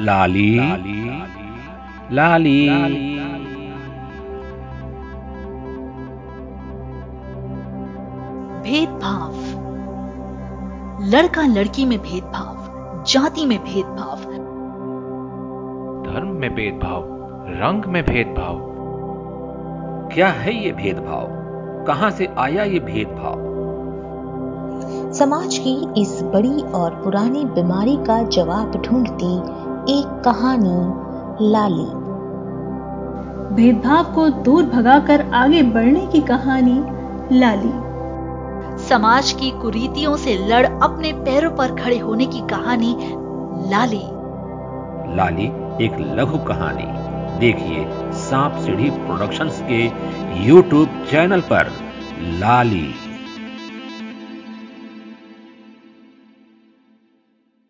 लाली। लाली। लाली। भेदभाव। लड़का लड़की में भेदभाव जाति में भेदभाव। धर्म में भेदभाव रंग में भेदभाव। क्या है ये भेदभाव? कहाँ से आया ये भेदभाव? समाज की इस बड़ी और पुरानी बीमारी का जवाब ढूंढती एक कहानी लाली भेदभाव को दूर भगाकर आगे बढ़ने की कहानी लाली समाज की कुरीतियों से लड़ अपने पैरों पर खड़े होने की कहानी लाली लाली एक लघु कहानी। देखिए सांप सीढ़ी प्रोडक्शंस के यूट्यूब चैनल पर। लाली